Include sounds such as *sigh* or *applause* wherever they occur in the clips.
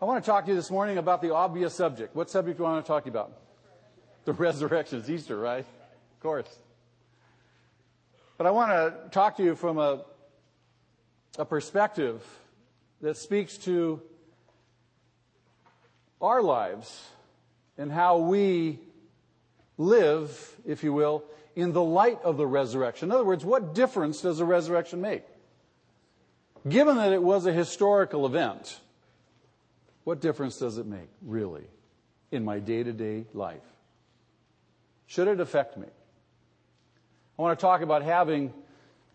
I want to talk to you this morning about the obvious subject. What subject do I want to talk to you about? The resurrection. It's Easter, right? Of course. But I want to talk to you from a, a perspective that speaks to our lives and how we live, if you will, in the light of the resurrection. In other words, what difference does the resurrection make? Given that it was a historical event, what difference does it make, really, in my day to day life? Should it affect me? I want to talk about having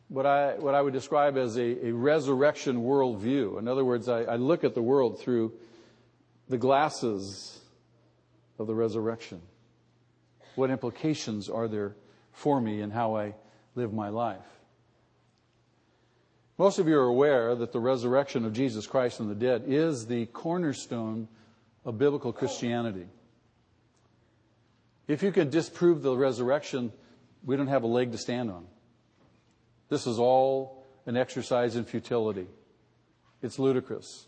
what I, what I would describe as a, a resurrection worldview. In other words, I, I look at the world through the glasses of the resurrection. What implications are there for me in how I live my life? Most of you are aware that the resurrection of Jesus Christ from the dead is the cornerstone of biblical Christianity. If you can disprove the resurrection, we don't have a leg to stand on. This is all an exercise in futility. It's ludicrous.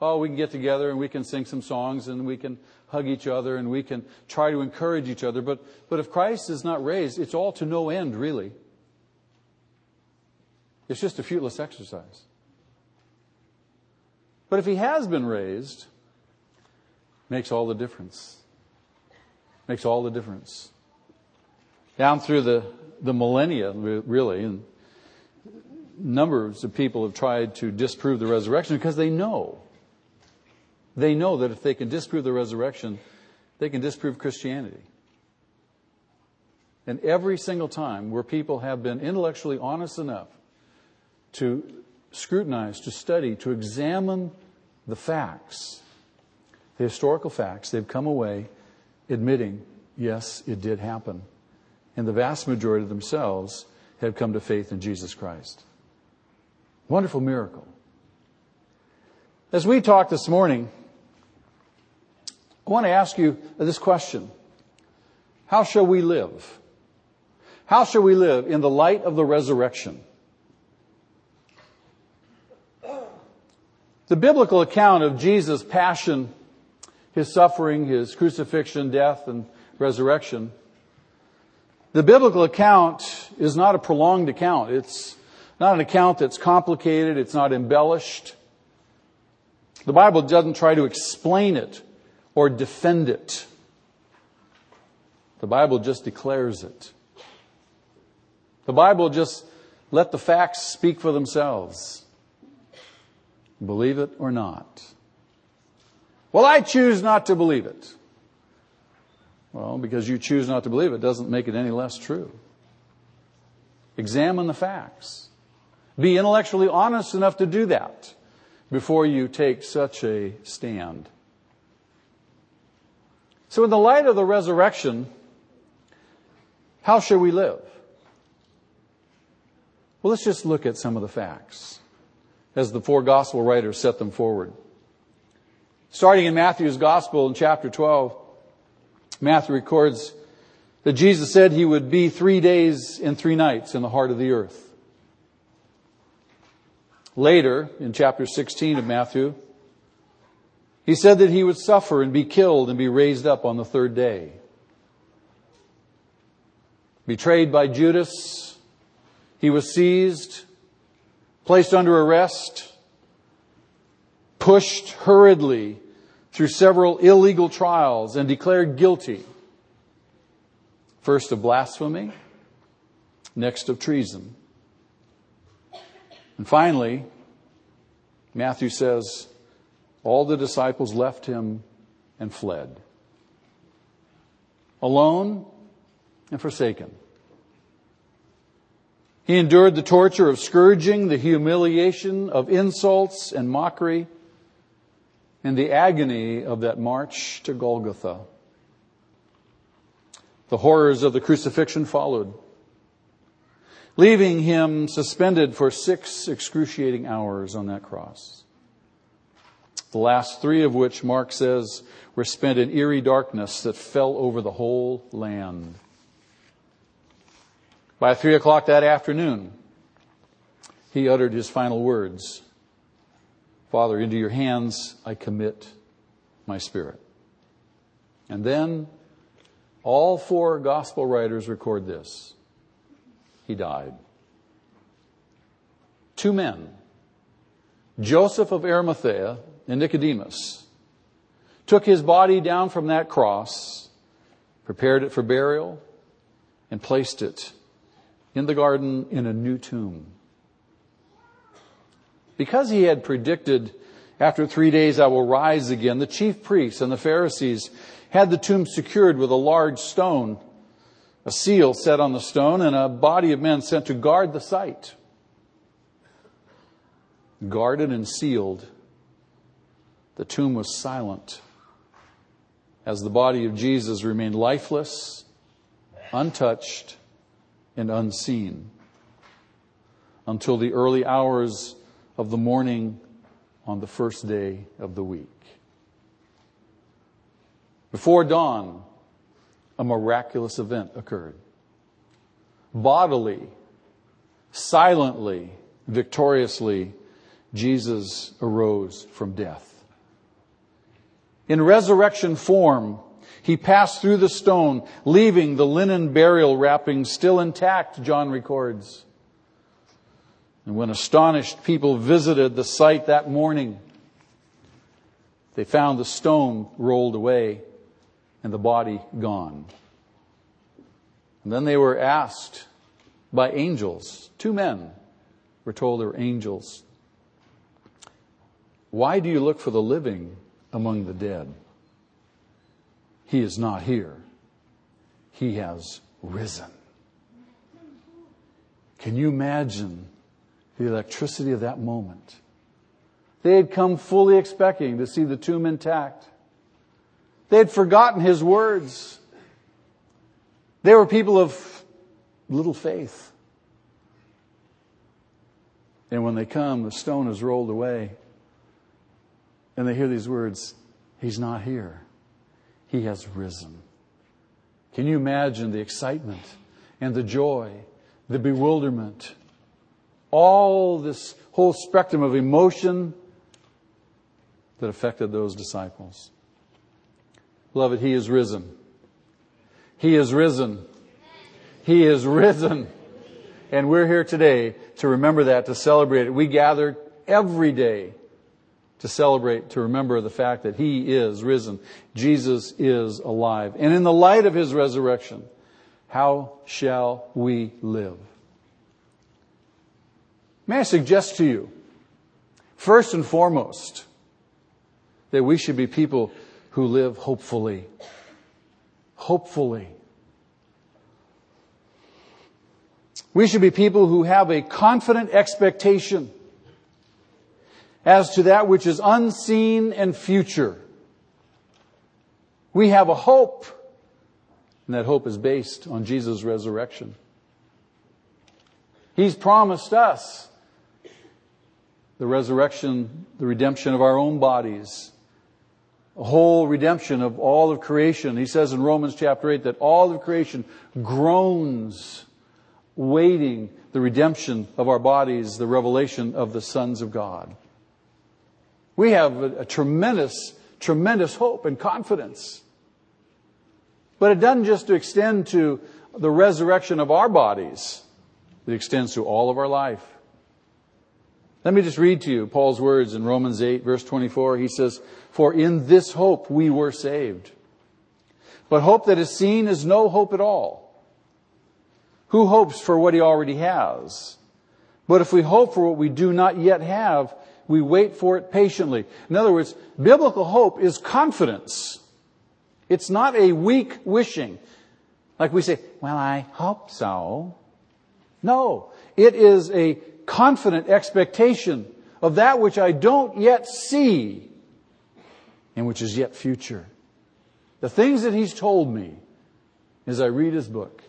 Oh, we can get together and we can sing some songs and we can hug each other and we can try to encourage each other. But, but if Christ is not raised, it's all to no end, really. It's just a fruitless exercise. But if he has been raised, makes all the difference. Makes all the difference. Down through the, the millennia, really, and numbers of people have tried to disprove the resurrection because they know. They know that if they can disprove the resurrection, they can disprove Christianity. And every single time where people have been intellectually honest enough to scrutinize, to study, to examine the facts, the historical facts, they've come away admitting, yes, it did happen. And the vast majority of themselves have come to faith in Jesus Christ. Wonderful miracle. As we talk this morning, I want to ask you this question. How shall we live? How shall we live in the light of the resurrection? The biblical account of Jesus' passion, his suffering, his crucifixion, death, and resurrection, the biblical account is not a prolonged account. It's not an account that's complicated. It's not embellished. The Bible doesn't try to explain it or defend it. The Bible just declares it. The Bible just let the facts speak for themselves. Believe it or not. Well, I choose not to believe it. Well, because you choose not to believe it doesn't make it any less true. Examine the facts. Be intellectually honest enough to do that before you take such a stand. So, in the light of the resurrection, how shall we live? Well, let's just look at some of the facts as the four gospel writers set them forward. Starting in Matthew's gospel in chapter 12, Matthew records that Jesus said he would be three days and three nights in the heart of the earth. Later, in chapter 16 of Matthew, he said that he would suffer and be killed and be raised up on the third day. Betrayed by Judas, he was seized, placed under arrest, pushed hurriedly through several illegal trials and declared guilty. First of blasphemy, next of treason. And finally, Matthew says, all the disciples left him and fled. Alone and forsaken. He endured the torture of scourging, the humiliation of insults and mockery, and the agony of that march to Golgotha. The horrors of the crucifixion followed, leaving him suspended for six excruciating hours on that cross the last three of which, Mark says, were spent in eerie darkness that fell over the whole land. By three o'clock that afternoon, he uttered his final words Father, into your hands I commit my spirit. And then all four gospel writers record this. He died. Two men, Joseph of Arimathea and Nicodemus, took his body down from that cross, prepared it for burial, and placed it in the garden in a new tomb. Because he had predicted, after three days I will rise again, the chief priests and the Pharisees had the tomb secured with a large stone, a seal set on the stone, and a body of men sent to guard the site. Guarded and sealed, the tomb was silent as the body of Jesus remained lifeless, untouched, and unseen until the early hours of the morning on the first day of the week. Before dawn, a miraculous event occurred. Bodily, silently, victoriously, Jesus arose from death. In resurrection form, he passed through the stone, leaving the linen burial wrapping still intact, John records. And when astonished people visited the site that morning, they found the stone rolled away and the body gone. And then they were asked by angels, two men were told they were angels, why do you look for the living among the dead? He is not here. He has risen. Can you imagine the electricity of that moment? They had come fully expecting to see the tomb intact. They had forgotten his words. They were people of little faith. And when they come, the stone is rolled away. And they hear these words He's not here. He has risen. Can you imagine the excitement and the joy, the bewilderment, all this whole spectrum of emotion that affected those disciples? Beloved, He is risen. He is risen. He is risen. And we're here today to remember that, to celebrate it. We gather every day to celebrate, to remember the fact that He is risen. Jesus is alive. And in the light of His resurrection, how shall we live? May I suggest to you, first and foremost, that we should be people who live hopefully. Hopefully. We should be people who have a confident expectation as to that which is unseen and future. We have a hope, and that hope is based on Jesus' resurrection. He's promised us the resurrection, the redemption of our own bodies, a whole redemption of all of creation. He says in Romans chapter 8 that all of creation groans, waiting the redemption of our bodies, the revelation of the sons of God. We have a, a tremendous, tremendous hope and confidence. But it doesn't just extend to the resurrection of our bodies. It extends to all of our life. Let me just read to you Paul's words in Romans 8 verse 24. He says, For in this hope we were saved. But hope that is seen is no hope at all. Who hopes for what he already has? But if we hope for what we do not yet have, we wait for it patiently. In other words, biblical hope is confidence. It's not a weak wishing. Like we say, well, I hope so. No, it is a confident expectation of that which I don't yet see and which is yet future. The things that he's told me as I read his book,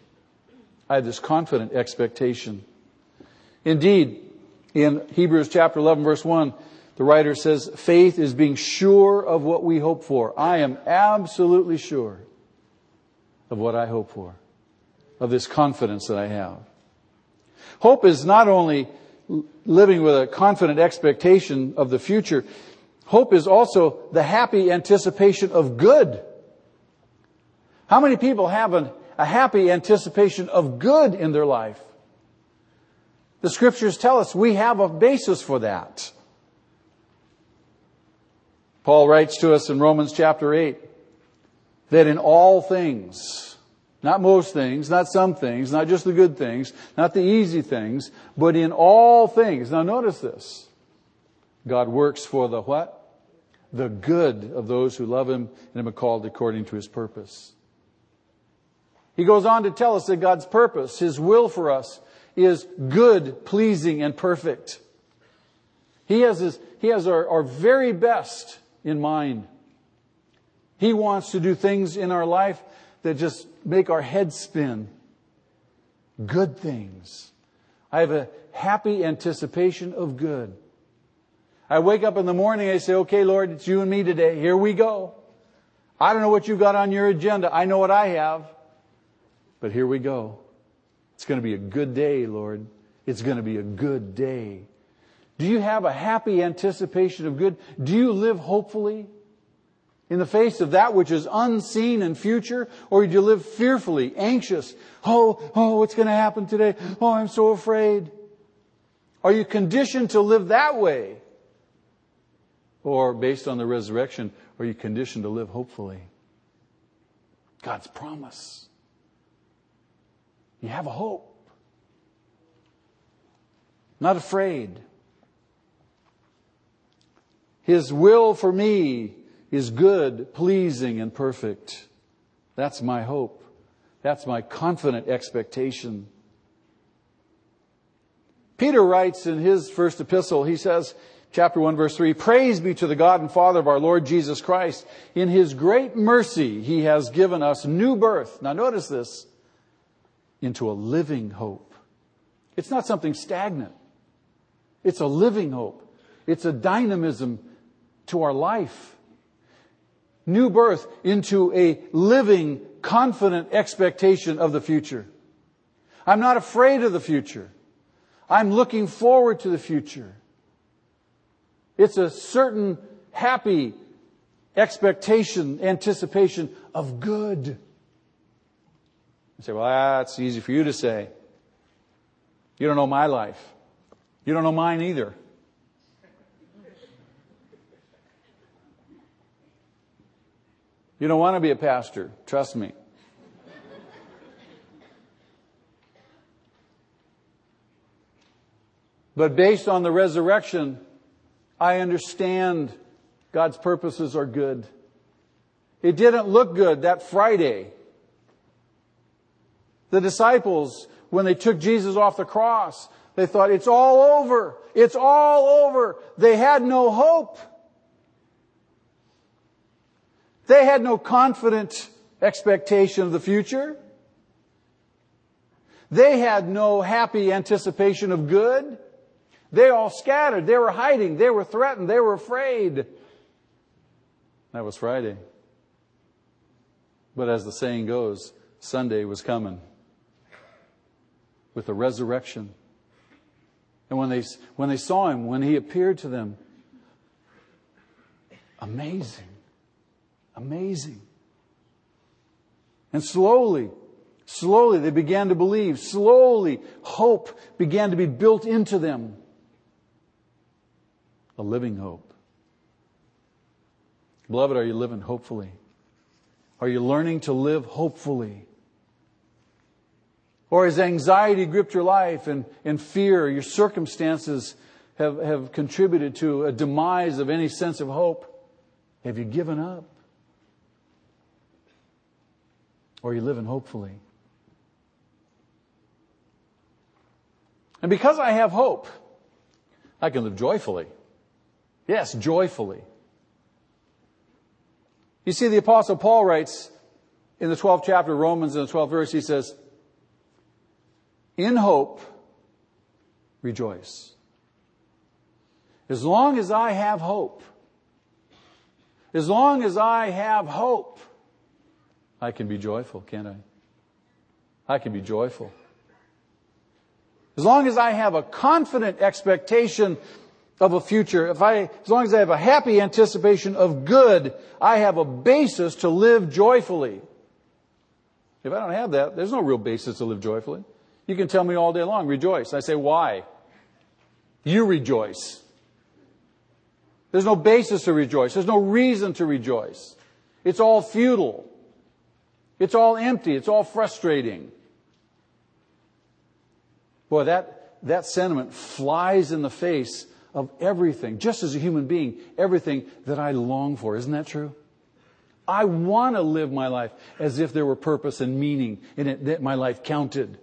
I have this confident expectation. Indeed, in Hebrews chapter 11 verse 1, the writer says, faith is being sure of what we hope for. I am absolutely sure of what I hope for, of this confidence that I have. Hope is not only living with a confident expectation of the future, Hope is also the happy anticipation of good. How many people have an, a happy anticipation of good in their life? The scriptures tell us we have a basis for that. Paul writes to us in Romans chapter 8 that in all things, not most things, not some things, not just the good things, not the easy things, but in all things. Now notice this. God works for the what? The good of those who love Him and are called according to His purpose. He goes on to tell us that God's purpose, His will for us, is good, pleasing, and perfect. He has, his, he has our, our very best in mind. He wants to do things in our life that just make our head spin. Good things. I have a happy anticipation of good. I wake up in the morning, I say, okay, Lord, it's you and me today. Here we go. I don't know what you've got on your agenda. I know what I have. But here we go. It's going to be a good day, Lord. It's going to be a good day. Do you have a happy anticipation of good? Do you live hopefully in the face of that which is unseen and future? Or do you live fearfully, anxious? Oh, oh, what's going to happen today? Oh, I'm so afraid. Are you conditioned to live that way? Or based on the resurrection, are you conditioned to live hopefully? God's promise. You have a hope. Not afraid. His will for me is good, pleasing, and perfect. That's my hope. That's my confident expectation. Peter writes in his first epistle, he says, chapter 1 verse 3, Praise be to the God and Father of our Lord Jesus Christ. In his great mercy, he has given us new birth. Now notice this into a living hope. It's not something stagnant. It's a living hope. It's a dynamism to our life. New birth into a living, confident expectation of the future. I'm not afraid of the future. I'm looking forward to the future. It's a certain happy expectation, anticipation of good. You say, well, that's easy for you to say. You don't know my life. You don't know mine either. You don't want to be a pastor. Trust me. But based on the resurrection, I understand God's purposes are good. It didn't look good that Friday the disciples, when they took Jesus off the cross, they thought, it's all over. It's all over. They had no hope. They had no confident expectation of the future. They had no happy anticipation of good. They all scattered. They were hiding. They were threatened. They were afraid. That was Friday. But as the saying goes, Sunday was coming with the resurrection. And when they, when they saw him, when he appeared to them, amazing, amazing. And slowly, slowly they began to believe. Slowly, hope began to be built into them. A living hope. Beloved, are you living hopefully? Are you learning to live hopefully? Or has anxiety gripped your life and, and fear, your circumstances have, have contributed to a demise of any sense of hope? Have you given up? Or are you living hopefully? And because I have hope, I can live joyfully. Yes, joyfully. You see, the apostle Paul writes in the 12th chapter of Romans in the 12th verse, he says, in hope, rejoice. As long as I have hope, as long as I have hope, I can be joyful, can't I? I can be joyful. As long as I have a confident expectation of a future, if I, as long as I have a happy anticipation of good, I have a basis to live joyfully. If I don't have that, there's no real basis to live joyfully. You can tell me all day long, rejoice. I say, why? You rejoice. There's no basis to rejoice. There's no reason to rejoice. It's all futile. It's all empty. It's all frustrating. Boy, that, that sentiment flies in the face of everything, just as a human being, everything that I long for. Isn't that true? I want to live my life as if there were purpose and meaning in it, that my life counted.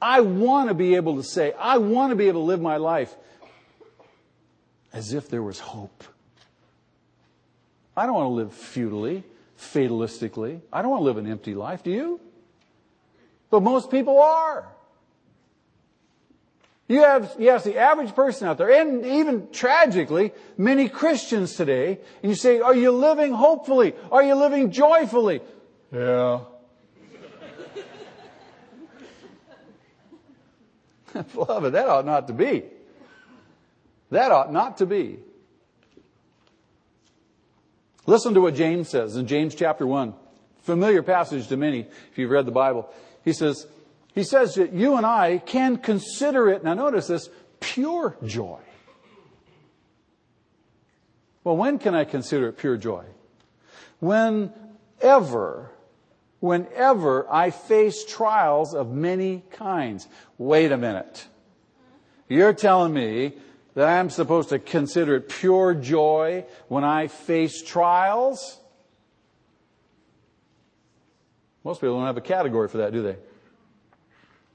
I want to be able to say, I want to be able to live my life as if there was hope. I don't want to live futilely, fatalistically. I don't want to live an empty life. Do you? But most people are. You have, yes, the average person out there, and even tragically, many Christians today, and you say, are you living hopefully? Are you living joyfully? Yeah. *laughs* Beloved, that ought not to be. That ought not to be. Listen to what James says in James chapter 1. Familiar passage to many if you've read the Bible. He says, he says that you and I can consider it, now notice this, pure joy. Well, when can I consider it pure joy? Whenever, whenever I face trials of many kinds. Wait a minute. You're telling me that I'm supposed to consider it pure joy when I face trials? Most people don't have a category for that, do they?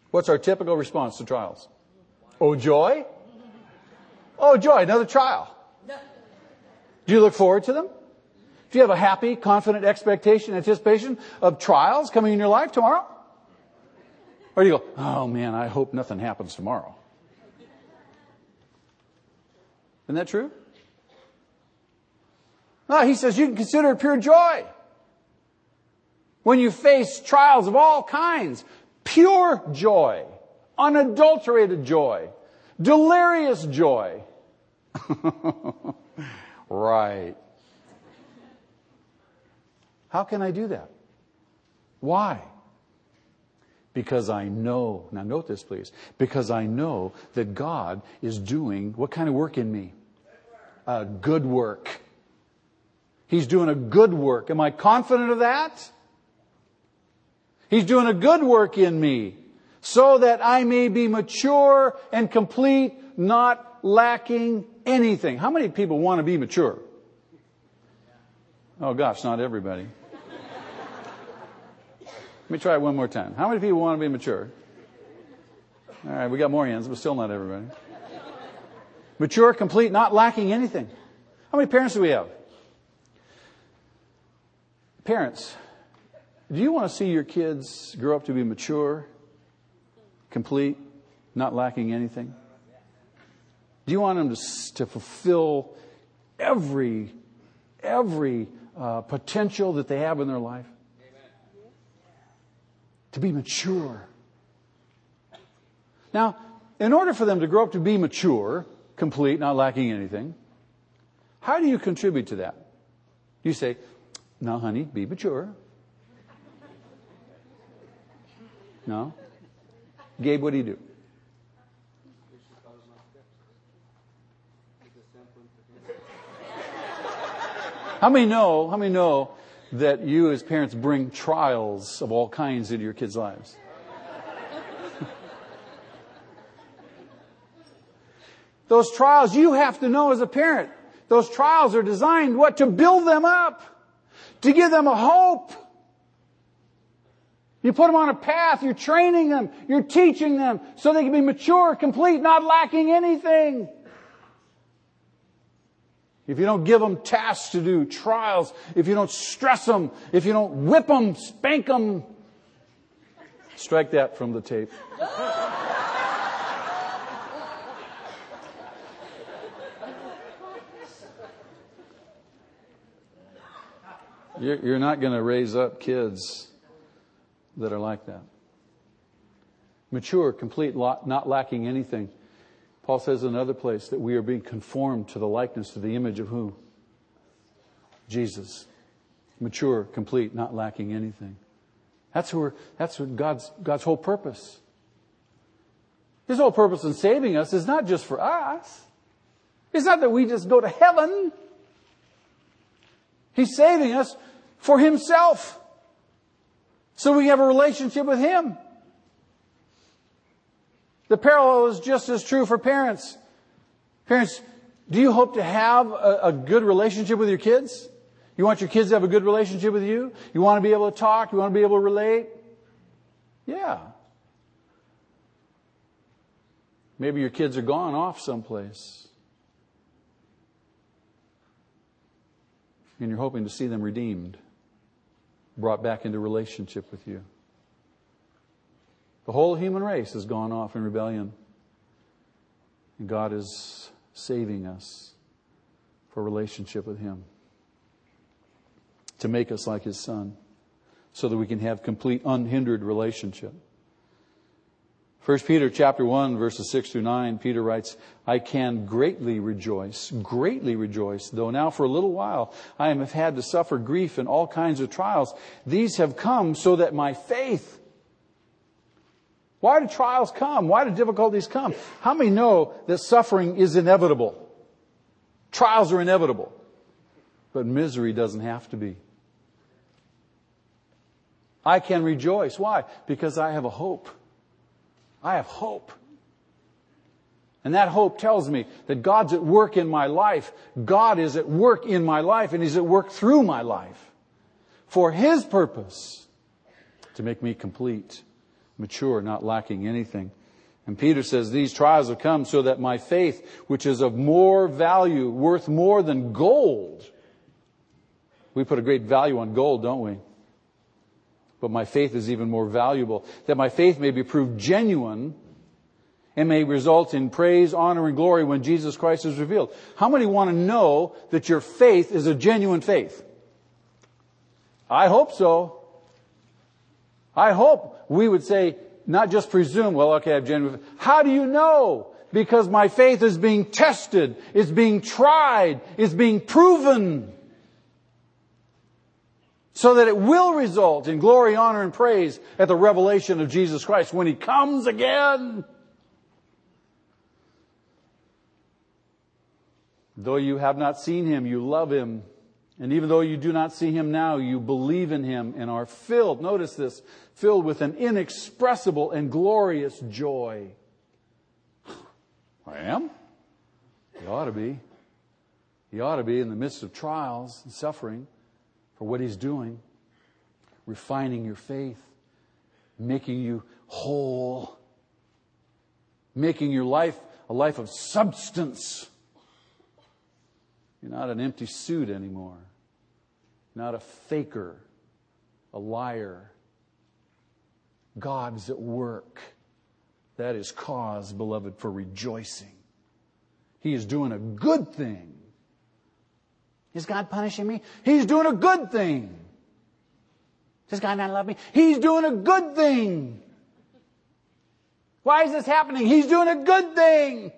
What's our typical response to trials? Oh, joy? Oh, joy, another trial. Do you look forward to them? Do you have a happy, confident expectation, anticipation of trials coming in your life tomorrow? Or do you go, oh man, I hope nothing happens tomorrow? Isn't that true? No, he says you can consider it pure joy. When you face trials of all kinds, pure joy, unadulterated joy, delirious joy. *laughs* right. How can I do that? Why? Because I know, now note this please, because I know that God is doing what kind of work in me? A good work. He's doing a good work. Am I confident of that? He's doing a good work in me so that I may be mature and complete, not lacking anything. How many people want to be mature? Oh gosh, not everybody. Let me try it one more time. How many people want to be mature? All right, we got more hands, but still not everybody. Mature, complete, not lacking anything. How many parents do we have? Parents, do you want to see your kids grow up to be mature, complete, not lacking anything? Do you want them to, to fulfill every, every uh, potential that they have in their life? To be mature. Now, in order for them to grow up to be mature, complete, not lacking anything, how do you contribute to that? You say, now, honey, be mature. No? Gabe, what do you do? How many know, how many know that you as parents bring trials of all kinds into your kids' lives? *laughs* those trials you have to know as a parent. Those trials are designed what? To build them up. To give them a hope. You put them on a path, you're training them, you're teaching them so they can be mature, complete, not lacking anything. If you don't give them tasks to do, trials, if you don't stress them, if you don't whip them, spank them, strike that from the tape. You're not going to raise up kids that are like that. Mature, complete, not lacking anything. Paul says in another place that we are being conformed to the likeness, to the image of who? Jesus. Mature, complete, not lacking anything. That's, who that's what God's, God's whole purpose. His whole purpose in saving us is not just for us. It's not that we just go to heaven. He's saving us for Himself. So we have a relationship with Him. The parallel is just as true for parents. Parents, do you hope to have a, a, good relationship with your kids? You want your kids to have a good relationship with you? You want to be able to talk? You want to be able to relate? Yeah. Maybe your kids are gone off someplace. And you're hoping to see them redeemed, brought back into relationship with you. The whole human race has gone off in rebellion. And God is saving us for relationship with Him. To make us like His Son. So that we can have complete unhindered relationship. 1 Peter chapter 1 verses 6 through 9, Peter writes, I can greatly rejoice, greatly rejoice, though now for a little while I have had to suffer grief and all kinds of trials. These have come so that my faith why do trials come? Why do difficulties come? How many know that suffering is inevitable? Trials are inevitable. But misery doesn't have to be. I can rejoice. Why? Because I have a hope. I have hope. And that hope tells me that God's at work in my life. God is at work in my life and He's at work through my life for His purpose to make me complete mature, not lacking anything. And Peter says, These trials have come so that my faith, which is of more value, worth more than gold. We put a great value on gold, don't we? But my faith is even more valuable. That my faith may be proved genuine and may result in praise, honor, and glory when Jesus Christ is revealed. How many want to know that your faith is a genuine faith? I hope so. I hope we would say, not just presume, well, okay, I have genuine. How do you know? Because my faith is being tested, it's being tried, it's being proven. So that it will result in glory, honor, and praise at the revelation of Jesus Christ when He comes again. Though you have not seen Him, you love Him. And even though you do not see him now, you believe in him and are filled, notice this, filled with an inexpressible and glorious joy. *sighs* I am? You ought to be. You ought to be in the midst of trials and suffering for what he's doing, refining your faith, making you whole, making your life a life of substance. You're not an empty suit anymore not a faker, a liar. God's at work. That is cause, beloved, for rejoicing. He is doing a good thing. Is God punishing me? He's doing a good thing. Does God not love me? He's doing a good thing. Why is this happening? He's doing a good thing.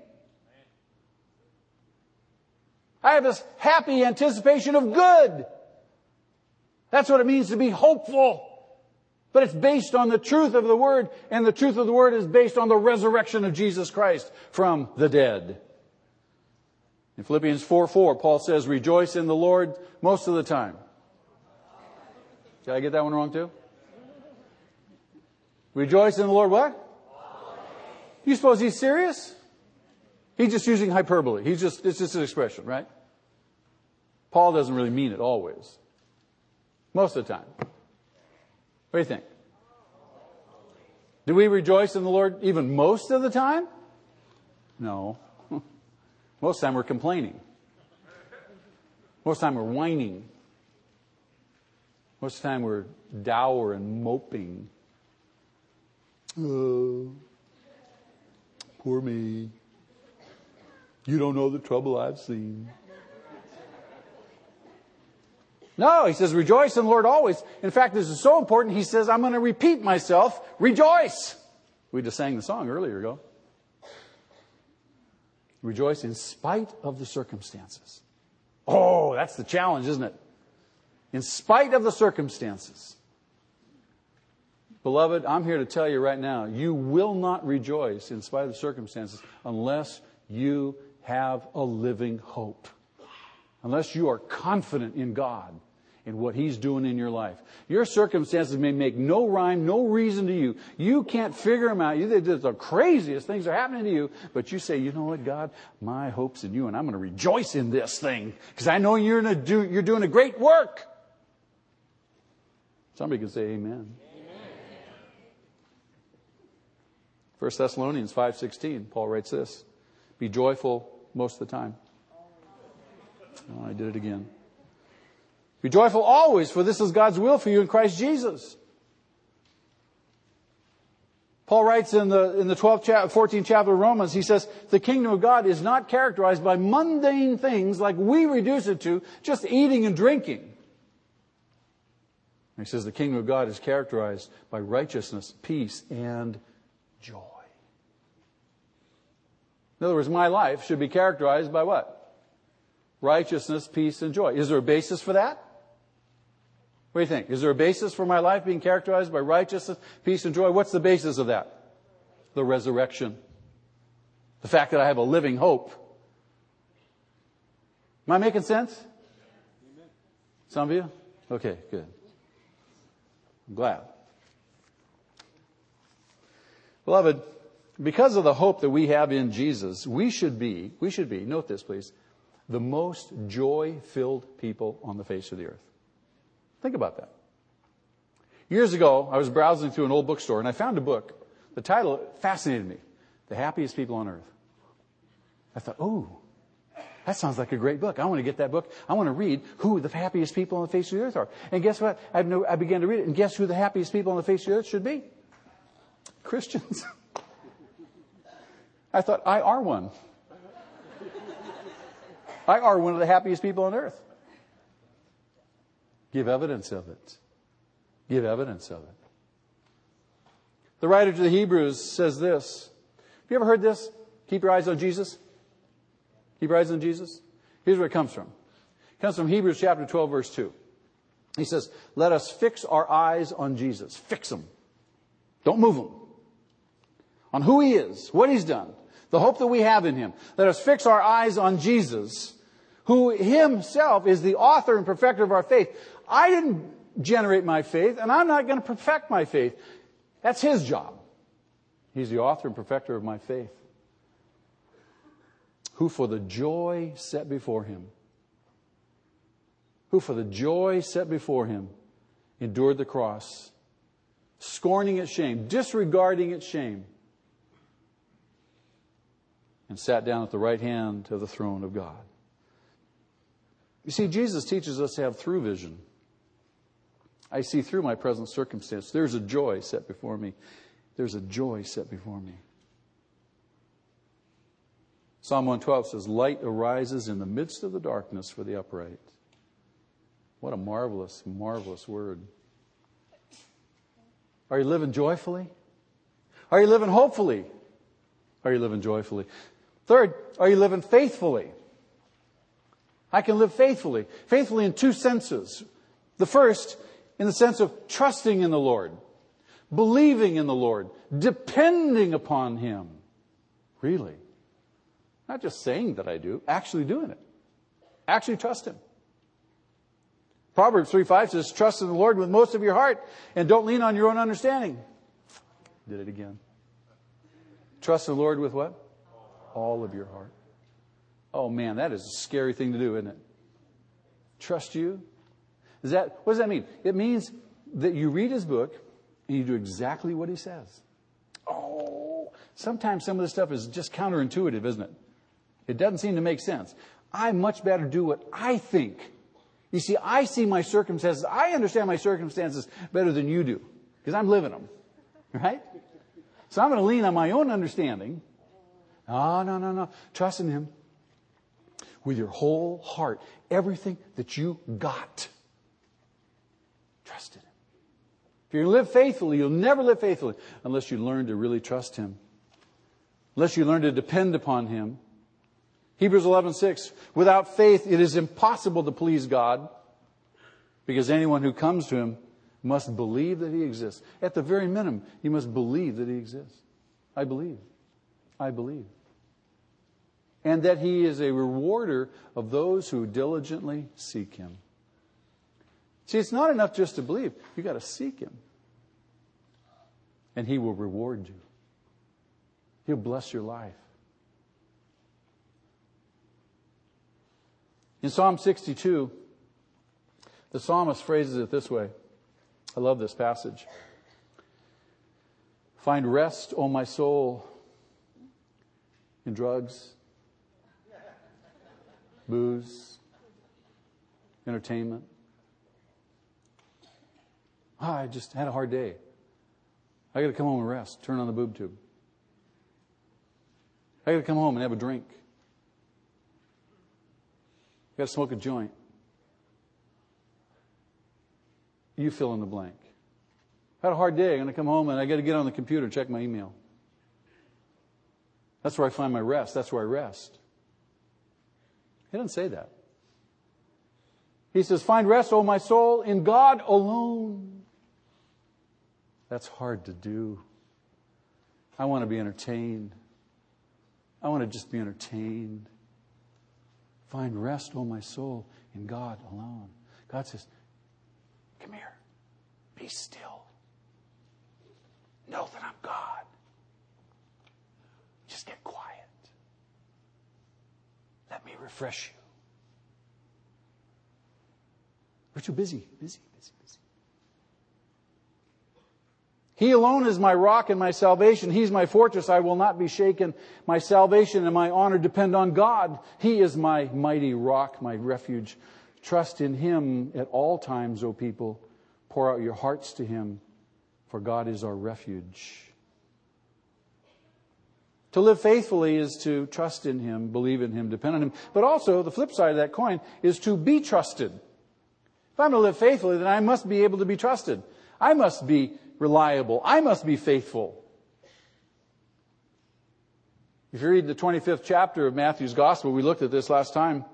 I have this happy anticipation of good. That's what it means to be hopeful. But it's based on the truth of the Word, and the truth of the Word is based on the resurrection of Jesus Christ from the dead. In Philippians 4 4, Paul says, Rejoice in the Lord most of the time. Did I get that one wrong too? Rejoice in the Lord what? You suppose he's serious? He's just using hyperbole. He's just, it's just an expression, right? Paul doesn't really mean it always. Most of the time. What do you think? Do we rejoice in the Lord even most of the time? No. *laughs* Most of the time we're complaining. Most of the time we're whining. Most of the time we're dour and moping. Oh, poor me. You don't know the trouble I've seen. No, he says, rejoice in the Lord always. In fact, this is so important, he says, I'm going to repeat myself, rejoice. We just sang the song earlier ago. Rejoice in spite of the circumstances. Oh, that's the challenge, isn't it? In spite of the circumstances. Beloved, I'm here to tell you right now, you will not rejoice in spite of the circumstances unless you have a living hope. Unless you are confident in God in what He's doing in your life. Your circumstances may make no rhyme, no reason to you. You can't figure them out. You, think that the craziest things are happening to you, but you say, you know what, God, my hope's in you, and I'm going to rejoice in this thing because I know you're, gonna do, you're doing a great work. Somebody can say amen. 1 Thessalonians 5.16, Paul writes this, be joyful most of the time. Oh, I did it again. Be joyful always, for this is God's will for you in Christ Jesus. Paul writes in the, in the 12th chapter, 14th chapter of Romans, he says, the kingdom of God is not characterized by mundane things like we reduce it to, just eating and drinking. He says the kingdom of God is characterized by righteousness, peace, and joy. In other words, my life should be characterized by what? Righteousness, peace, and joy. Is there a basis for that? What do you think? Is there a basis for my life being characterized by righteousness, peace, and joy? What's the basis of that? The resurrection. The fact that I have a living hope. Am I making sense? Some of you? Okay, good. I'm glad. Beloved, because of the hope that we have in Jesus, we should be, we should be, note this please, the most joy filled people on the face of the earth. Think about that. Years ago, I was browsing through an old bookstore and I found a book. The title fascinated me The Happiest People on Earth. I thought, oh, that sounds like a great book. I want to get that book. I want to read who the happiest people on the face of the earth are. And guess what? I began to read it, and guess who the happiest people on the face of the earth should be? Christians. *laughs* I thought, I are one. I are one of the happiest people on earth. Give evidence of it. Give evidence of it. The writer to the Hebrews says this. Have you ever heard this? Keep your eyes on Jesus. Keep your eyes on Jesus. Here's where it comes from. It comes from Hebrews chapter 12, verse 2. He says, Let us fix our eyes on Jesus. Fix them. Don't move them. On who he is, what he's done, the hope that we have in him. Let us fix our eyes on Jesus, who himself is the author and perfecter of our faith. I didn't generate my faith, and I'm not going to perfect my faith. That's his job. He's the author and perfecter of my faith. Who for the joy set before him, who for the joy set before him endured the cross, scorning its shame, disregarding its shame, and sat down at the right hand of the throne of God. You see, Jesus teaches us to have through vision. I see through my present circumstance. There's a joy set before me. There's a joy set before me. Psalm 112 says, Light arises in the midst of the darkness for the upright. What a marvelous, marvelous word. Are you living joyfully? Are you living hopefully? Are you living joyfully? Third, are you living faithfully? I can live faithfully. Faithfully in two senses. The first, in the sense of trusting in the Lord, believing in the Lord, depending upon Him. Really. Not just saying that I do, actually doing it. Actually trust Him. Proverbs 3 5 says, Trust in the Lord with most of your heart and don't lean on your own understanding. Did it again. Trust the Lord with what? All of your heart. Oh man, that is a scary thing to do, isn't it? Trust you? Is that, what does that mean? It means that you read his book and you do exactly what he says. Oh, sometimes some of this stuff is just counterintuitive, isn't it? It doesn't seem to make sense. I much better do what I think. You see, I see my circumstances. I understand my circumstances better than you do because I'm living them. Right? So I'm going to lean on my own understanding no, no, no, no. Trust in Him with your whole heart. Everything that you got. Trust in Him. If you live faithfully, you'll never live faithfully unless you learn to really trust Him. Unless you learn to depend upon Him. Hebrews 11:6 Without faith it is impossible to please God because anyone who comes to him must believe that he exists. At the very minimum, you must believe that he exists. I believe. I believe. And that he is a rewarder of those who diligently seek him. See, it's not enough just to believe. You've got to seek him. And he will reward you. He'll bless your life. In Psalm 62, the psalmist phrases it this way. I love this passage. Find rest, O my soul, in drugs, booze, entertainment. Oh, I just had a hard day. I got to come home and rest. Turn on the boob tube. I got to come home and have a drink. I got to smoke a joint. You fill in the blank. I had a hard day. I'm going to come home and I got to get on the computer and check my email. That's where I find my rest. That's where I rest. He doesn't say that. He says, Find rest, O my soul, in God alone. That's hard to do. I want to be entertained. I want to just be entertained. Find rest, O my soul, in God alone. God says, Come here. Be still. Know that. Just get quiet. Let me refresh you. We're too busy, busy, busy, busy. He alone is my rock and my salvation. He's my fortress. I will not be shaken. My salvation and my honor depend on God. He is my mighty rock, my refuge. Trust in Him at all times, O people. Pour out your hearts to Him, for God is our refuge. To live faithfully is to trust in Him, believe in Him, depend on Him. But also, the flip side of that coin is to be trusted. If I'm going to live faithfully, then I must be able to be trusted. I must be reliable. I must be faithful. If you read the 25th chapter of Matthew's Gospel, we looked at this last time,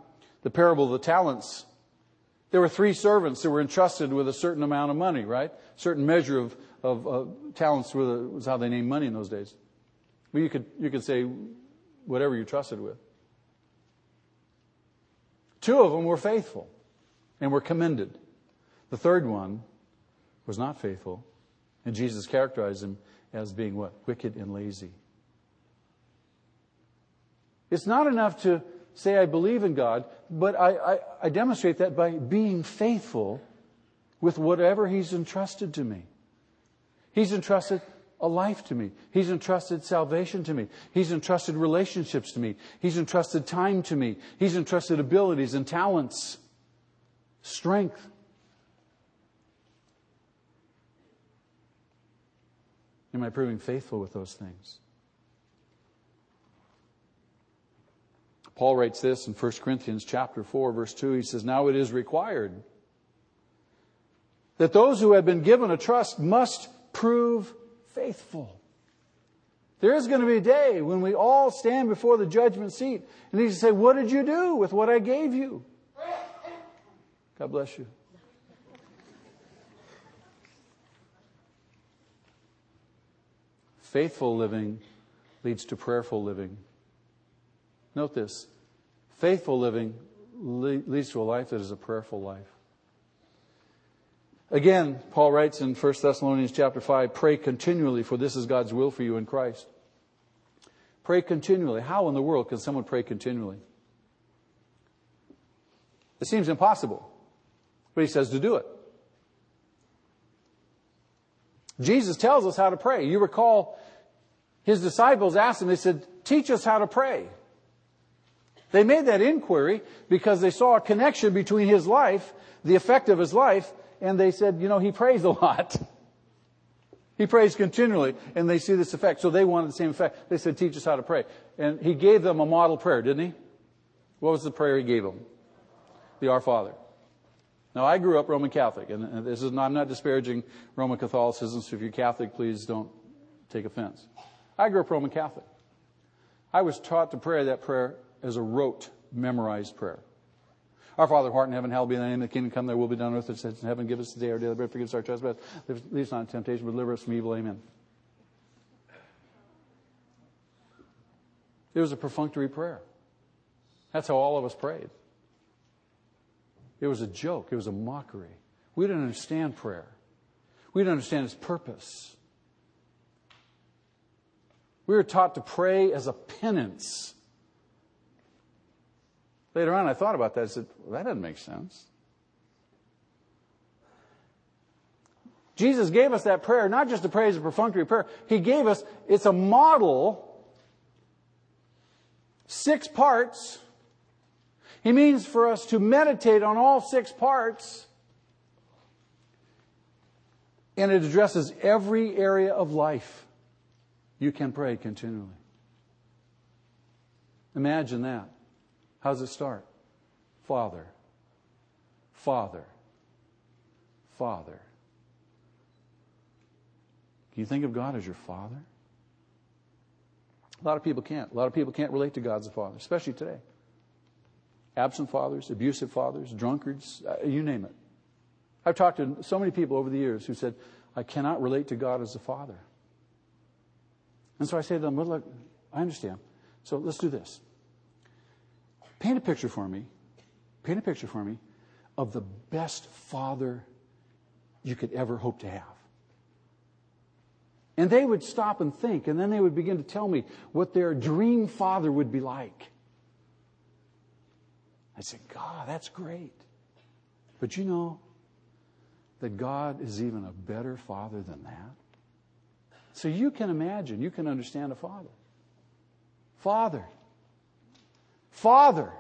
the parable of the talents. There were three servants that were entrusted with a certain amount of money, right? Certain measure of, of, of talents was how they named money in those days. But you could, you could say whatever you trusted with. Two of them were faithful and were commended. The third one was not faithful, and Jesus characterized him as being what? Wicked and lazy. It's not enough to say I believe in God, but I, I, I demonstrate that by being faithful with whatever He's entrusted to me. He's entrusted a life to me. He's entrusted salvation to me. He's entrusted relationships to me. He's entrusted time to me. He's entrusted abilities and talents, strength. Am I proving faithful with those things? Paul writes this in 1 Corinthians chapter 4 verse 2. He says, "Now it is required that those who have been given a trust must prove faithful." There is going to be a day when we all stand before the judgment seat and He say, "What did you do with what I gave you?" God bless you. Faithful living leads to prayerful living. Note this faithful living leads to a life that is a prayerful life. Again, Paul writes in 1 Thessalonians chapter 5, pray continually, for this is God's will for you in Christ. Pray continually. How in the world can someone pray continually? It seems impossible, but he says to do it. Jesus tells us how to pray. You recall his disciples asked him, they said, teach us how to pray. They made that inquiry because they saw a connection between his life, the effect of his life, and they said, you know, he prays a lot. He prays continually, and they see this effect. So they wanted the same effect. They said, teach us how to pray. And he gave them a model prayer, didn't he? What was the prayer he gave them? The Our Father. Now, I grew up Roman Catholic, and this is, I'm not disparaging Roman Catholicism, so if you're Catholic, please don't take offense. I grew up Roman Catholic. I was taught to pray that prayer as a rote, memorized prayer. Our Father who art in heaven, hallowed be thy name. The kingdom come, thy will be done on earth as it is in heaven. Give us today our daily bread. Forgive us our trespasses. Lead us not into temptation, but deliver us from evil. Amen. It was a perfunctory prayer. That's how all of us prayed. It was a joke. It was a mockery. We didn't understand prayer. We didn't understand its purpose. We were taught to pray as a penance. Later on, I thought about that. I said, well, that doesn't make sense. Jesus gave us that prayer, not just to pray as a perfunctory prayer. He gave us, it's a model, six parts. He means for us to meditate on all six parts. And it addresses every area of life. You can pray continually. Imagine that. How does it start? Father, Father, Father. Can you think of God as your Father? A lot of people can't. A lot of people can't relate to God as a Father, especially today. Absent fathers, abusive fathers, drunkards, uh, you name it. I've talked to so many people over the years who said, I cannot relate to God as a Father. And so I say to them, well, look, I understand. So let's do this. Paint a picture for me. Paint a picture for me of the best father you could ever hope to have. And they would stop and think, and then they would begin to tell me what their dream father would be like. I said, God, that's great. But you know that God is even a better father than that? So you can imagine, you can understand a father. Father. Father.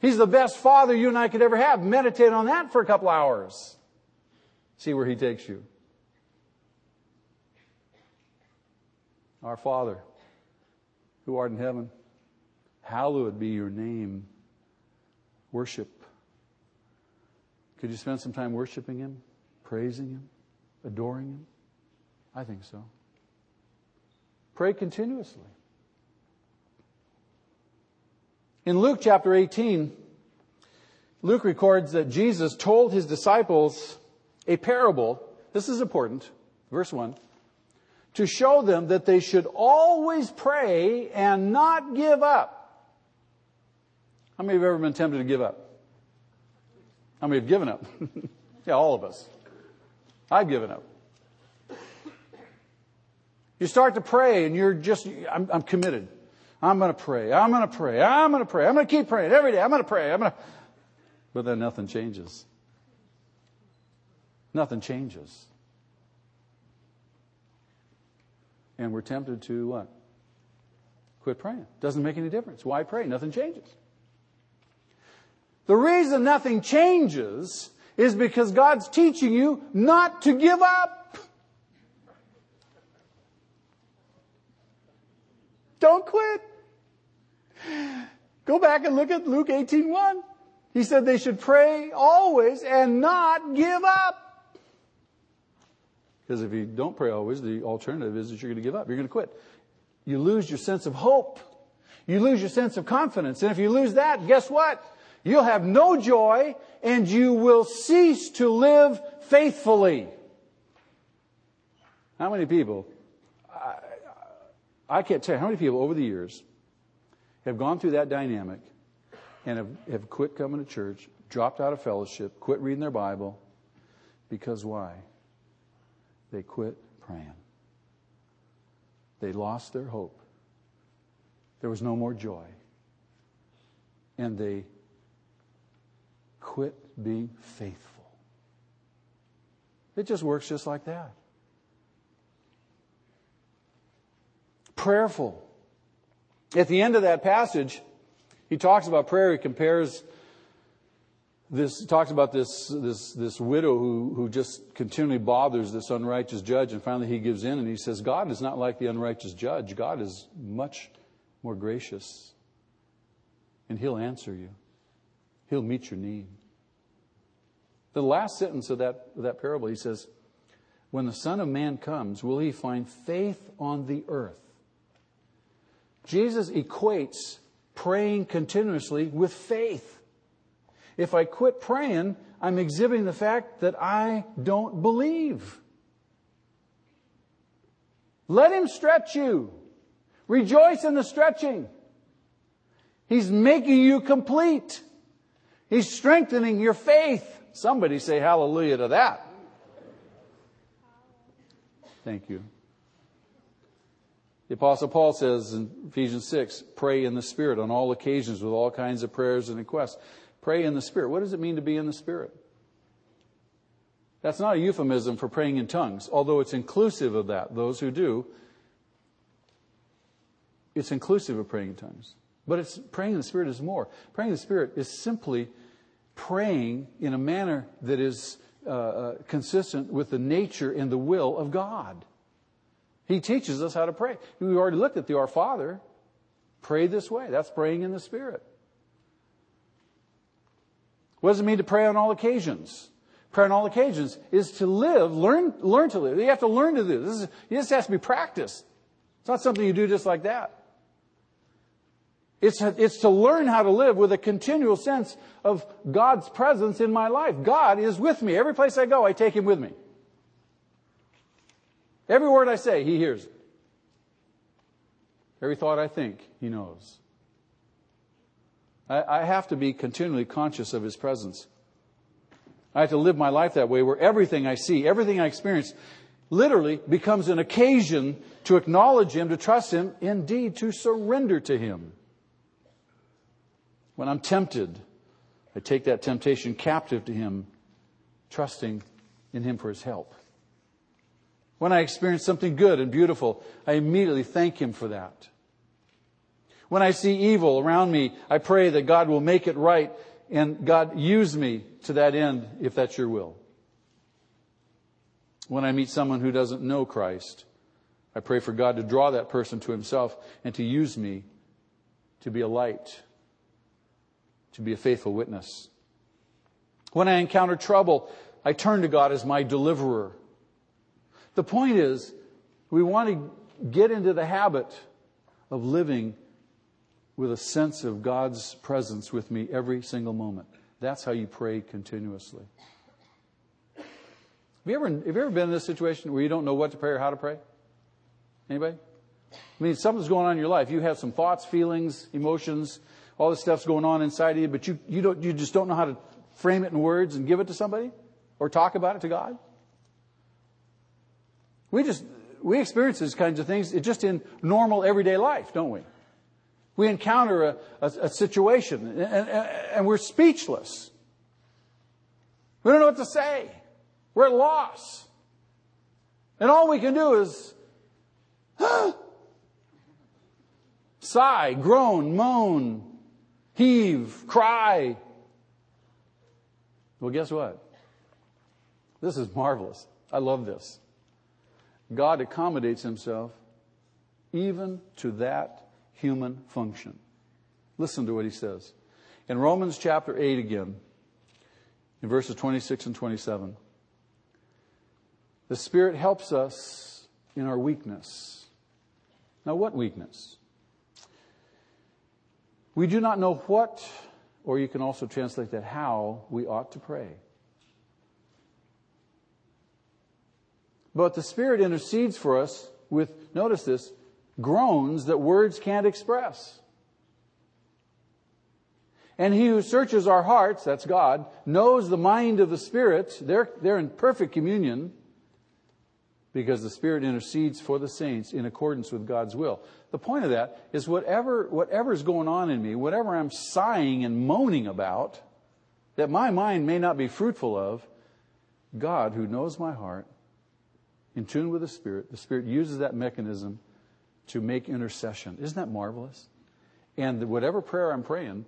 He's the best father you and I could ever have. Meditate on that for a couple hours. See where he takes you. Our Father, who art in heaven, hallowed be your name. Worship. Could you spend some time worshiping him, praising him, adoring him? I think so. Pray continuously. In Luke chapter 18, Luke records that Jesus told his disciples a parable. This is important. Verse 1. To show them that they should always pray and not give up. How many have ever been tempted to give up? How many have given up? *laughs* yeah, all of us. I've given up. You start to pray and you're just, I'm, I'm committed. I'm going to pray. I'm going to pray. I'm going to pray. I'm going to keep praying every day. I'm going to pray. I'm going to. But then nothing changes. Nothing changes. And we're tempted to what? Quit praying. Doesn't make any difference. Why pray? Nothing changes. The reason nothing changes is because God's teaching you not to give up. Don't quit. Go back and look at Luke 18:1. He said they should pray always and not give up. Because if you don't pray always, the alternative is that you're going to give up. You're going to quit. You lose your sense of hope. You lose your sense of confidence. And if you lose that, guess what? You'll have no joy and you will cease to live faithfully. How many people, I, I can't tell you how many people over the years have gone through that dynamic and have, have quit coming to church, dropped out of fellowship, quit reading their Bible. Because why? They quit praying. They lost their hope. There was no more joy. And they quit being faithful. It just works just like that. Prayerful at the end of that passage, he talks about prayer. He compares this, talks about this, this, this widow who, who just continually bothers this unrighteous judge. And finally he gives in and he says, God is not like the unrighteous judge. God is much more gracious. And he'll answer you. He'll meet your need. The last sentence of that, of that parable, he says, When the Son of Man comes, will he find faith on the earth? Jesus equates praying continuously with faith. If I quit praying, I'm exhibiting the fact that I don't believe. Let Him stretch you. Rejoice in the stretching. He's making you complete. He's strengthening your faith. Somebody say hallelujah to that. Thank you. The apostle Paul says in Ephesians 6, pray in the Spirit on all occasions with all kinds of prayers and requests. Pray in the Spirit. What does it mean to be in the Spirit? That's not a euphemism for praying in tongues, although it's inclusive of that. Those who do, it's inclusive of praying in tongues. But it's praying in the Spirit is more. Praying in the Spirit is simply praying in a manner that is uh, uh, consistent with the nature and the will of God. He teaches us how to pray. We already looked at the Our Father. Pray this way. That's praying in the Spirit. What does it mean to pray on all occasions? Prayer on all occasions is to live, learn, learn to live. You have to learn to do this. Is, this has to be practiced. It's not something you do just like that. It's, it's to learn how to live with a continual sense of God's presence in my life. God is with me. Every place I go, I take Him with me. Every word I say, He hears it. Every thought I think, He knows. I, I have to be continually conscious of His presence. I have to live my life that way where everything I see, everything I experience, literally becomes an occasion to acknowledge Him, to trust Him, indeed to surrender to Him. When I'm tempted, I take that temptation captive to Him, trusting in Him for His help. When I experience something good and beautiful, I immediately thank Him for that. When I see evil around me, I pray that God will make it right and God use me to that end if that's your will. When I meet someone who doesn't know Christ, I pray for God to draw that person to Himself and to use me to be a light to be a faithful witness. When I encounter trouble, I turn to God as my deliverer. The point is, we want to get into the habit of living with a sense of God's presence with me every single moment. That's how you pray continuously. Have you ever, have you ever been in this situation where you don't know what to pray or how to pray? Anybody? I mean, something's going on in your life. You have some thoughts, feelings, emotions, all this stuff's going on inside of you, but you, you, don't, you just don't know how to frame it in words and give it to somebody or talk about it to God? We just, we experience these kinds of things just in normal everyday life, don't we? We encounter a, a, a situation and, and, and we're speechless. We don't know what to say. We're at loss. And all we can do is *gasps* sigh, groan, moan, heave, cry. Well, guess what? This is marvelous. I love this. God accommodates himself even to that human function. Listen to what he says. In Romans chapter 8 again, in verses 26 and 27, the Spirit helps us in our weakness. Now, what weakness? We do not know what, or you can also translate that how, we ought to pray. But the Spirit intercedes for us with, notice this, groans that words can't express. And he who searches our hearts, that's God, knows the mind of the Spirit. They're, they're in perfect communion because the Spirit intercedes for the saints in accordance with God's will. The point of that is whatever, whatever's going on in me, whatever I'm sighing and moaning about, that my mind may not be fruitful of, God, who knows my heart, in tune with the Spirit, the Spirit uses that mechanism to make intercession. Isn't that marvelous? And whatever prayer I'm praying,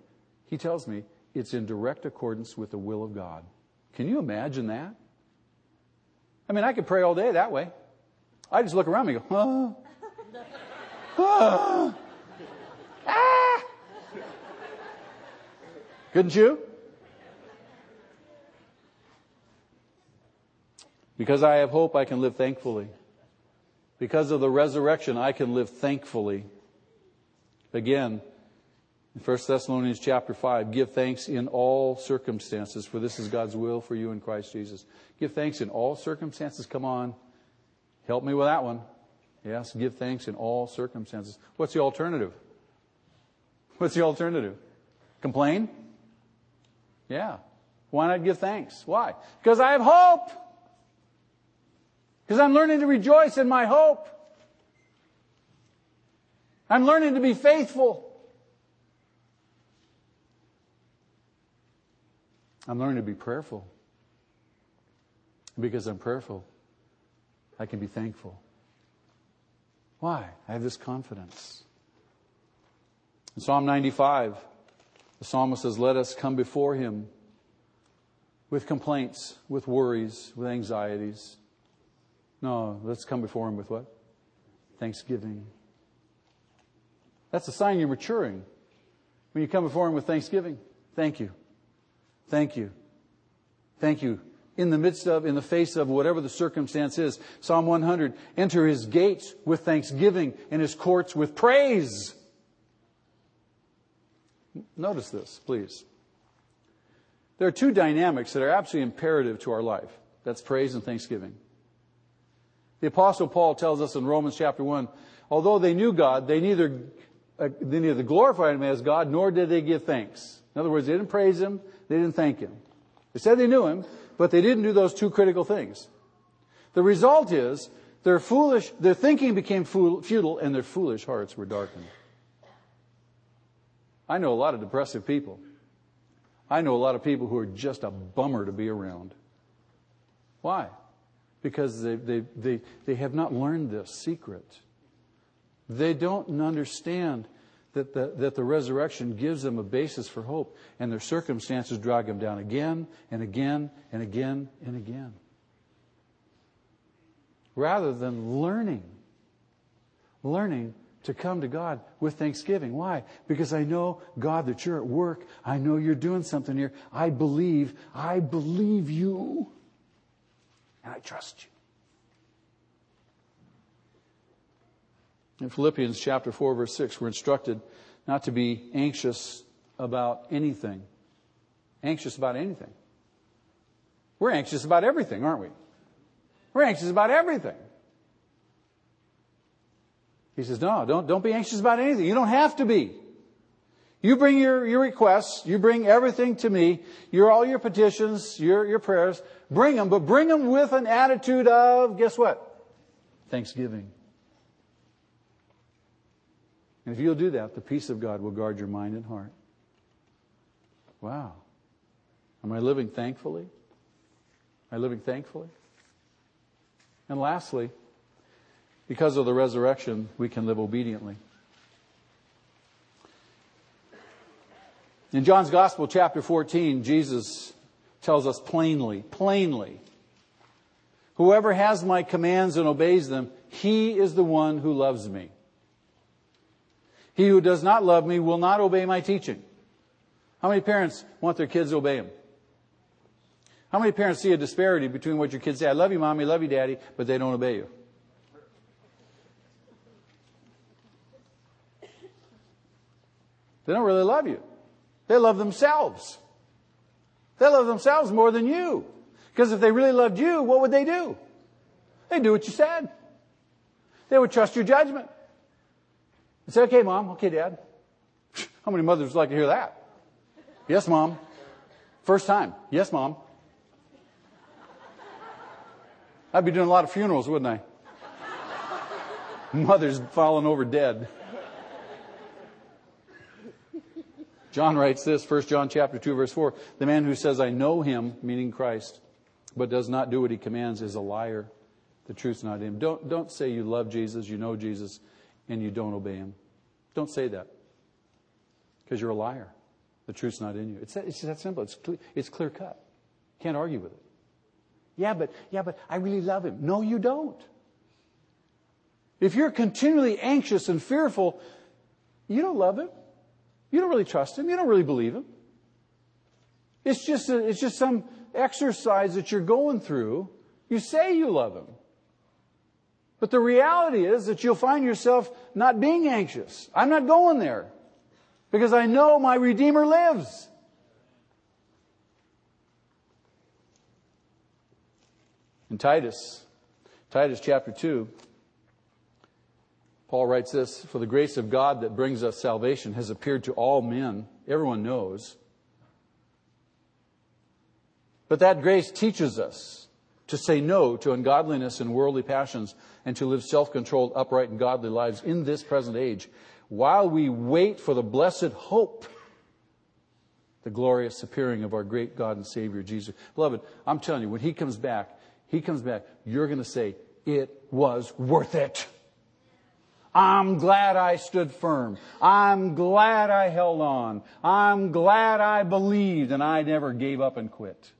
He tells me it's in direct accordance with the will of God. Can you imagine that? I mean, I could pray all day that way. I just look around me and go, huh? ah. ah. Couldn't you? Because I have hope, I can live thankfully. Because of the resurrection, I can live thankfully. Again, in 1 Thessalonians chapter 5, give thanks in all circumstances, for this is God's will for you in Christ Jesus. Give thanks in all circumstances. Come on. Help me with that one. Yes, give thanks in all circumstances. What's the alternative? What's the alternative? Complain? Yeah. Why not give thanks? Why? Because I have hope. Because I'm learning to rejoice in my hope. I'm learning to be faithful. I'm learning to be prayerful. Because I'm prayerful, I can be thankful. Why? I have this confidence. In Psalm 95, the psalmist says, Let us come before him with complaints, with worries, with anxieties. No, let's come before him with what? Thanksgiving. That's a sign you're maturing. When you come before him with thanksgiving, thank you. Thank you. Thank you. In the midst of, in the face of whatever the circumstance is. Psalm 100, enter his gates with thanksgiving and his courts with praise. Notice this, please. There are two dynamics that are absolutely imperative to our life. That's praise and thanksgiving. The apostle Paul tells us in Romans chapter 1, although they knew God, they neither, uh, they neither glorified him as God nor did they give thanks. In other words, they didn't praise him, they didn't thank him. They said they knew him, but they didn't do those two critical things. The result is their foolish, their thinking became futile and their foolish hearts were darkened. I know a lot of depressive people. I know a lot of people who are just a bummer to be around. Why? Because they, they, they, they have not learned this secret. They don't understand that the, that the resurrection gives them a basis for hope, and their circumstances drag them down again and again and again and again. Rather than learning, learning to come to God with thanksgiving. Why? Because I know, God, that you're at work. I know you're doing something here. I believe, I believe you, and I trust you. In Philippians chapter 4, verse 6, we're instructed not to be anxious about anything. Anxious about anything. We're anxious about everything, aren't we? We're anxious about everything. He says, no, don't, don't be anxious about anything. You don't have to be. You bring your, your requests, you bring everything to me, your, all your petitions, your, your prayers, bring them, but bring them with an attitude of, guess what? Thanksgiving. And if you'll do that, the peace of God will guard your mind and heart. Wow. Am I living thankfully? Am I living thankfully? And lastly, because of the resurrection, we can live obediently. In John's Gospel, chapter 14, Jesus tells us plainly, plainly, whoever has my commands and obeys them, he is the one who loves me. He who does not love me will not obey my teaching. How many parents want their kids to obey them? How many parents see a disparity between what your kids say, I love you, mommy, love you, daddy, but they don't obey you? They don't really love you. They love themselves. They love themselves more than you. Because if they really loved you, what would they do? They'd do what you said. They would trust your judgment. They say, okay, mom, okay, dad. *laughs* How many mothers would like to hear that? Yes, mom. First time. Yes, mom. I'd be doing a lot of funerals, wouldn't I? *laughs* Mothers falling over dead. John writes this, 1 John chapter 2 verse 4, the man who says, I know him, meaning Christ, but does not do what he commands is a liar. The truth's not in him. Don't, don't say you love Jesus, you know Jesus, and you don't obey him. Don't say that. Because you're a liar. The truth's not in you. It's that, it's that simple. It's clear, it's clear cut. Can't argue with it. Yeah, but, yeah, but I really love him. No, you don't. If you're continually anxious and fearful, you don't love him. You don't really trust him. You don't really believe him. It's just, a, it's just some exercise that you're going through. You say you love him. But the reality is that you'll find yourself not being anxious. I'm not going there because I know my Redeemer lives. In Titus, Titus chapter 2, Paul writes this For the grace of God that brings us salvation has appeared to all men. Everyone knows. But that grace teaches us to say no to ungodliness and worldly passions and to live self controlled, upright, and godly lives in this present age while we wait for the blessed hope, the glorious appearing of our great God and Savior Jesus. Beloved, I'm telling you, when He comes back, He comes back, you're going to say, It was worth it. I'm glad I stood firm. I'm glad I held on. I'm glad I believed and I never gave up and quit.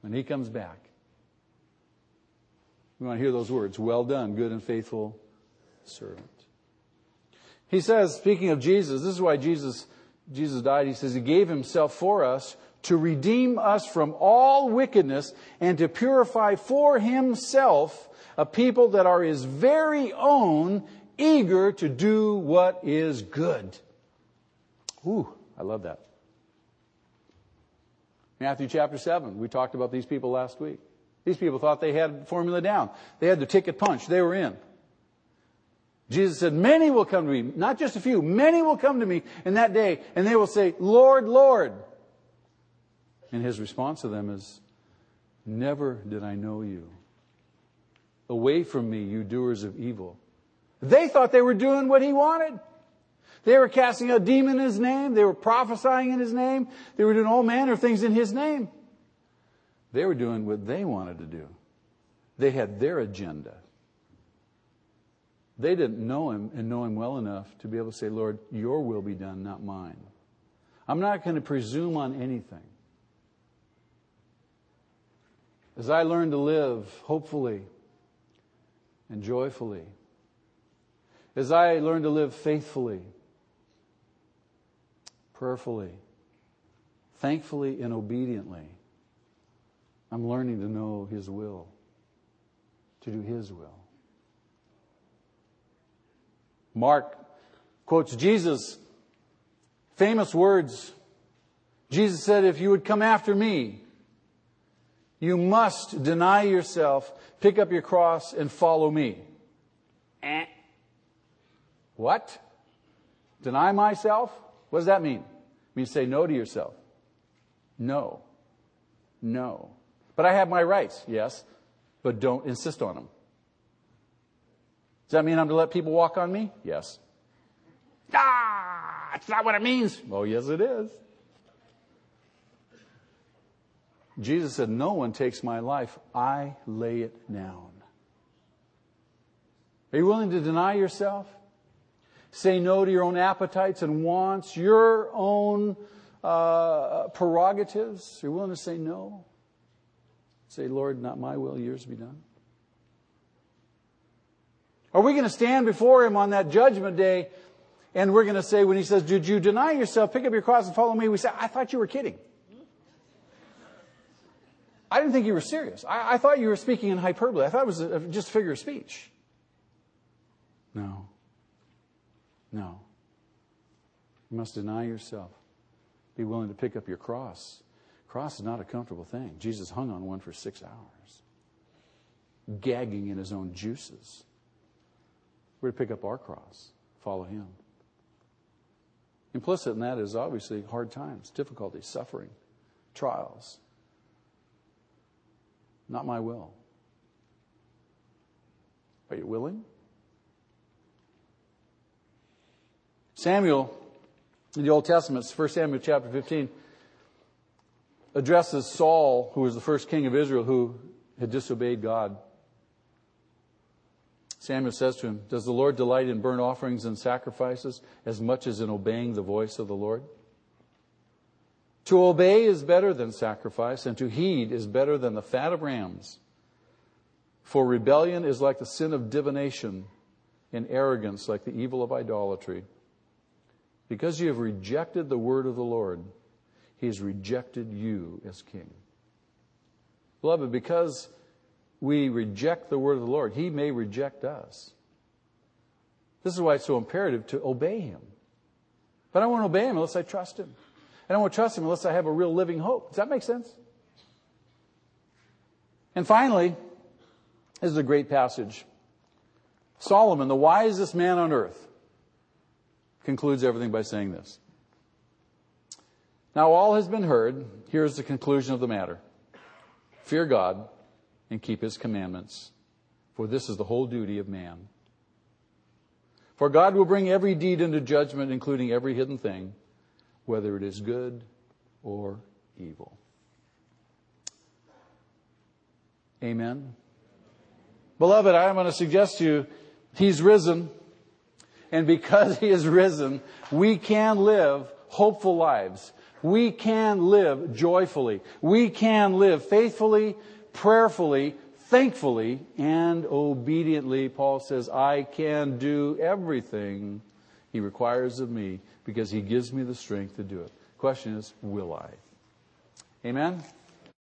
When he comes back, we want to hear those words. Well done, good and faithful servant. He says, speaking of Jesus, this is why Jesus, Jesus died. He says, He gave Himself for us to redeem us from all wickedness and to purify for Himself a people that are his very own, eager to do what is good. Ooh, I love that. Matthew chapter 7, we talked about these people last week. These people thought they had formula down. They had the ticket punch. They were in. Jesus said, many will come to me, not just a few, many will come to me in that day and they will say, Lord, Lord. And his response to them is, never did I know you. Away from me, you doers of evil. They thought they were doing what he wanted. They were casting a demon in his name. They were prophesying in his name. They were doing all manner of things in his name. They were doing what they wanted to do. They had their agenda. They didn't know him and know him well enough to be able to say, Lord, your will be done, not mine. I'm not going to presume on anything. As I learn to live, hopefully, and joyfully. As I learn to live faithfully, prayerfully, thankfully, and obediently, I'm learning to know His will, to do His will. Mark quotes Jesus' famous words. Jesus said, If you would come after me, you must deny yourself, pick up your cross, and follow me. Eh. What? Deny myself? What does that mean? It means say no to yourself. No. No. But I have my rights, yes, but don't insist on them. Does that mean I'm to let people walk on me? Yes. Ah, that's not what it means. Oh, yes, it is. Jesus said, No one takes my life, I lay it down. Are you willing to deny yourself? Say no to your own appetites and wants, your own uh, prerogatives? Are you willing to say no? Say, Lord, not my will, yours be done. Are we going to stand before Him on that judgment day and we're going to say, when He says, Did you deny yourself, pick up your cross and follow me? We say, I thought you were kidding. I didn't think you were serious. I, I thought you were speaking in hyperbole. I thought it was a, just a figure of speech. No. No. You must deny yourself. Be willing to pick up your cross. Cross is not a comfortable thing. Jesus hung on one for six hours, gagging in his own juices. We're to pick up our cross, follow him. Implicit in that is obviously hard times, difficulties, suffering, trials. Not my will. Are you willing? Samuel, in the Old Testament, 1 Samuel chapter 15, addresses Saul, who was the first king of Israel who had disobeyed God. Samuel says to him, Does the Lord delight in burnt offerings and sacrifices as much as in obeying the voice of the Lord? To obey is better than sacrifice, and to heed is better than the fat of rams. For rebellion is like the sin of divination, and arrogance like the evil of idolatry. Because you have rejected the word of the Lord, he has rejected you as king. Beloved, because we reject the word of the Lord, He may reject us. This is why it's so imperative to obey Him. But I won't obey Him unless I trust Him. I don't want to trust Him unless I have a real living hope. Does that make sense? And finally, this is a great passage. Solomon, the wisest man on earth, concludes everything by saying this. Now all has been heard. Here's the conclusion of the matter. Fear God and keep his commandments, for this is the whole duty of man. For God will bring every deed into judgment, including every hidden thing, whether it is good or evil. Amen. Beloved, I'm going to suggest to you, He's risen. And because He is risen, we can live hopeful lives. We can live joyfully. We can live faithfully, prayerfully, thankfully, and obediently. Paul says, I can do everything He requires of me because He gives me the strength to do it. Question is, will I? Amen?